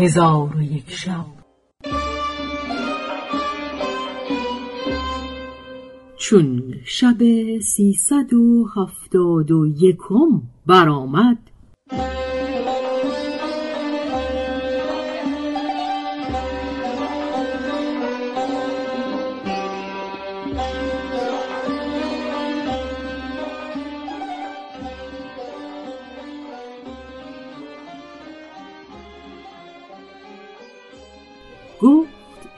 هزار و یک شب. چون شب سیصد و هفتاد و یکم برآمد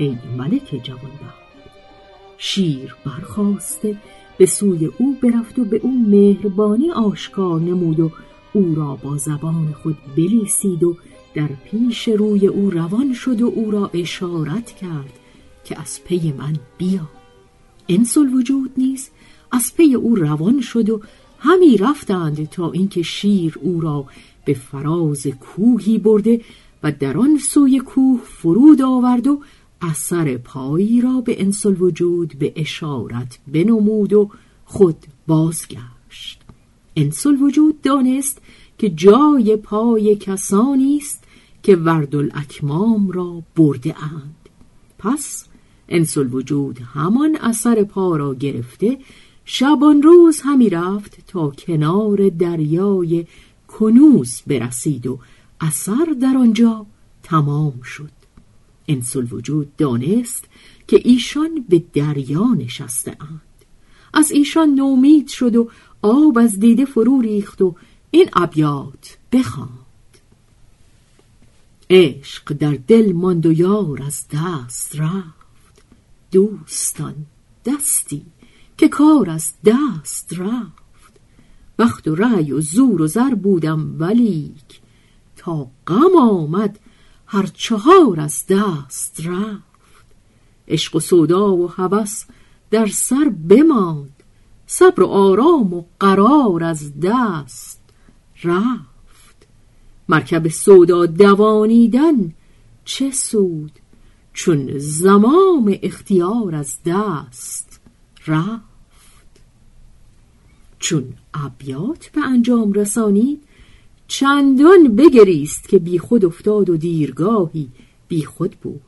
ای ملک جوانبخت. شیر برخواسته به سوی او برفت و به او مهربانی آشکار نمود و او را با زبان خود بلیسید و در پیش روی او روان شد و او را اشارت کرد که از پی من بیا. انس وجود نیز از پی او روان شد و همی رفتند تا اینکه شیر او را به فراز کوهی برده و در آن سوی کوه فرود آورد و اثر پایی را به انس وجود به اشارت بنمود و خود بازگشت. انس وجود دانست که جای پای کسانی است که ورد الاکمام را برده اند. پس انس وجود همان اثر پا را گرفته شبان روز همی رفت تا کنار دریای کنوز برسید و اثر در آنجا تمام شد. انس وجود دانست که ایشان به دریا نشسته اند. از ایشان نومید شد و آب از دیده فرو ریخت و این ابیات بخواند. عشق در دل ماند و یار از دست رفت. دوستان دستی که کار از دست رفت. وقت و رأی و زور و زر بودم ولیک. تا غم آمد هر چهار از دست رفت. عشق و سودا و هوس در سر بماند. صبر و آرام و قرار از دست رفت. مرکب سودا دوانیدن چه سود؟ چون زمام اختیار از دست رفت. چون ابیات به انجام رسانید چندان بگریست که بی خود افتاد و دیرگاهی بی خود بود.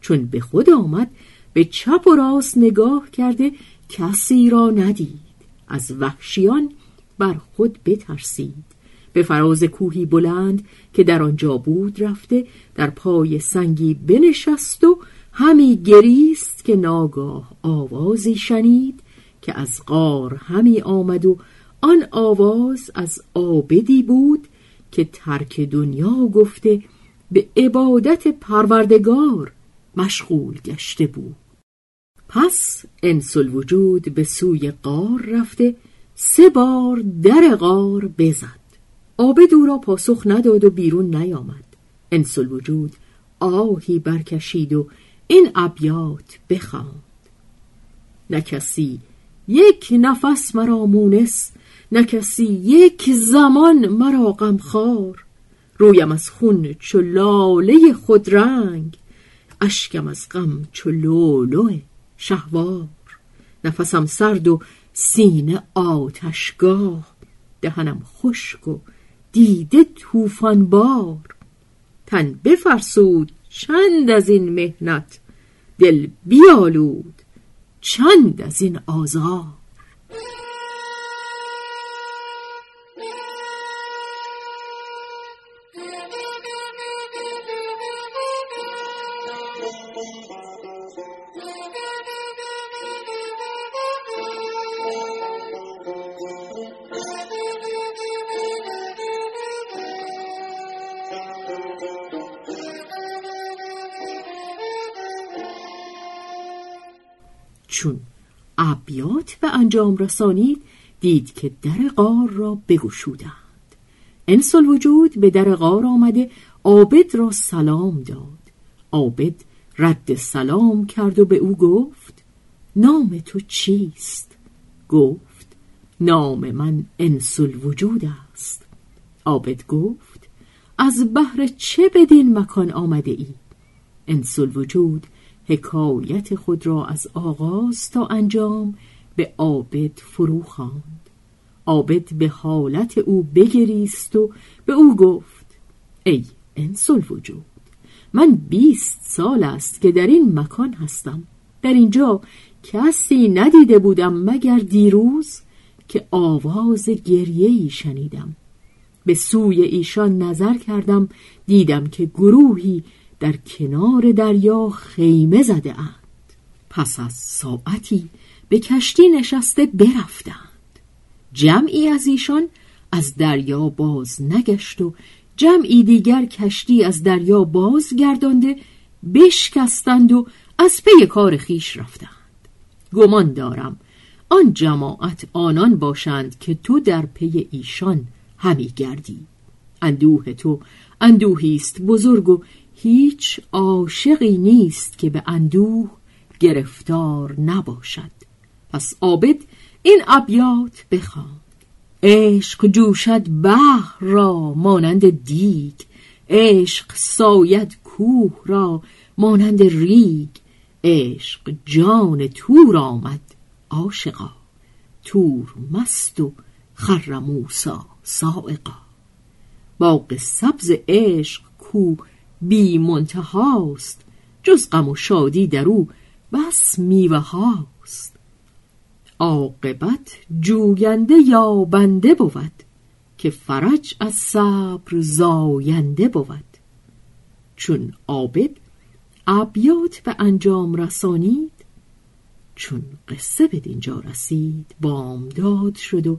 چون به خود آمد به چپ و راست نگاه کرده کسی را ندید. از وحشیان بر خود بترسید. به فراز کوهی بلند که در آنجا بود رفته در پای سنگی بنشست و همی گریست که ناگاه آوازی شنید که از غار همی آمد و آن آواز از آبدی بود که ترک دنیا گفته به عبادت پروردگار مشغول گشته بود. پس انس وجود به سوی قار رفته سه بار در قار بزد. آب او را پاسخ نداد و بیرون نیامد. انس وجود آهی برکشید و این ابیات بخواند. نه کسی یک نفس مرا مونس نه کسی یک زمان مرا غمخوار. رویم از خون چو لاله خودرنگ اشکم از غم چو لولو شهوار. نفسم سرد و سینه آتشگاه دهنم خشک و دیده طوفان بار تن بفرسود چند از این مهنت دل بیالود چند از این آزار. چون ابیات به انجام رسانید دید که در غار را بگشودند. انس وجود به در غار آمده عابد را سلام داد. عابد رد سلام کرد و به او گفت نام تو چیست؟ گفت نام من انس وجود است. عابد گفت از بهر چه بدین مکان آمده ای؟ انس وجود حکایت خود را از آغاز تا انجام به عابد فرو خواند. عابد به حالت او بگریست و به او گفت ای انس وجود من بیست سال است که در این مکان هستم. در اینجا کسی ندیده بودم مگر دیروز که آواز گریه شنیدم. به سوی ایشان نظر کردم دیدم که گروهی در کنار دریا خیمه زده اند. پس از ساعتی به کشتی نشسته برفتند. جمعی از ایشان از دریا باز نگشت و جمعی دیگر کشتی از دریا باز گردانده بشکستند و از پی کار خیش رفتند. گمان دارم آن جماعت آنان باشند که تو در پی ایشان همی گردی. اندوه تو. اندوهی است بزرگ و هیچ عاشقی نیست که به اندوه گرفتار نباشد. پس عابد این ابیات بخوان. عشق جوشد بحر را مانند دیگ. عشق ساید کوه را مانند ریگ. عشق جان تور آمد عاشقا. تور مست و خر موسا سائقا. باغ سبز عشق کو بی منتهاست جز غم و شادی در او بس میوه هاست. عاقبت جوینده یا بنده بود که فرج از صبر زاینده بود. چون عابد ابیات به انجام رسانید چون قصه به دینجا رسید بامداد شد و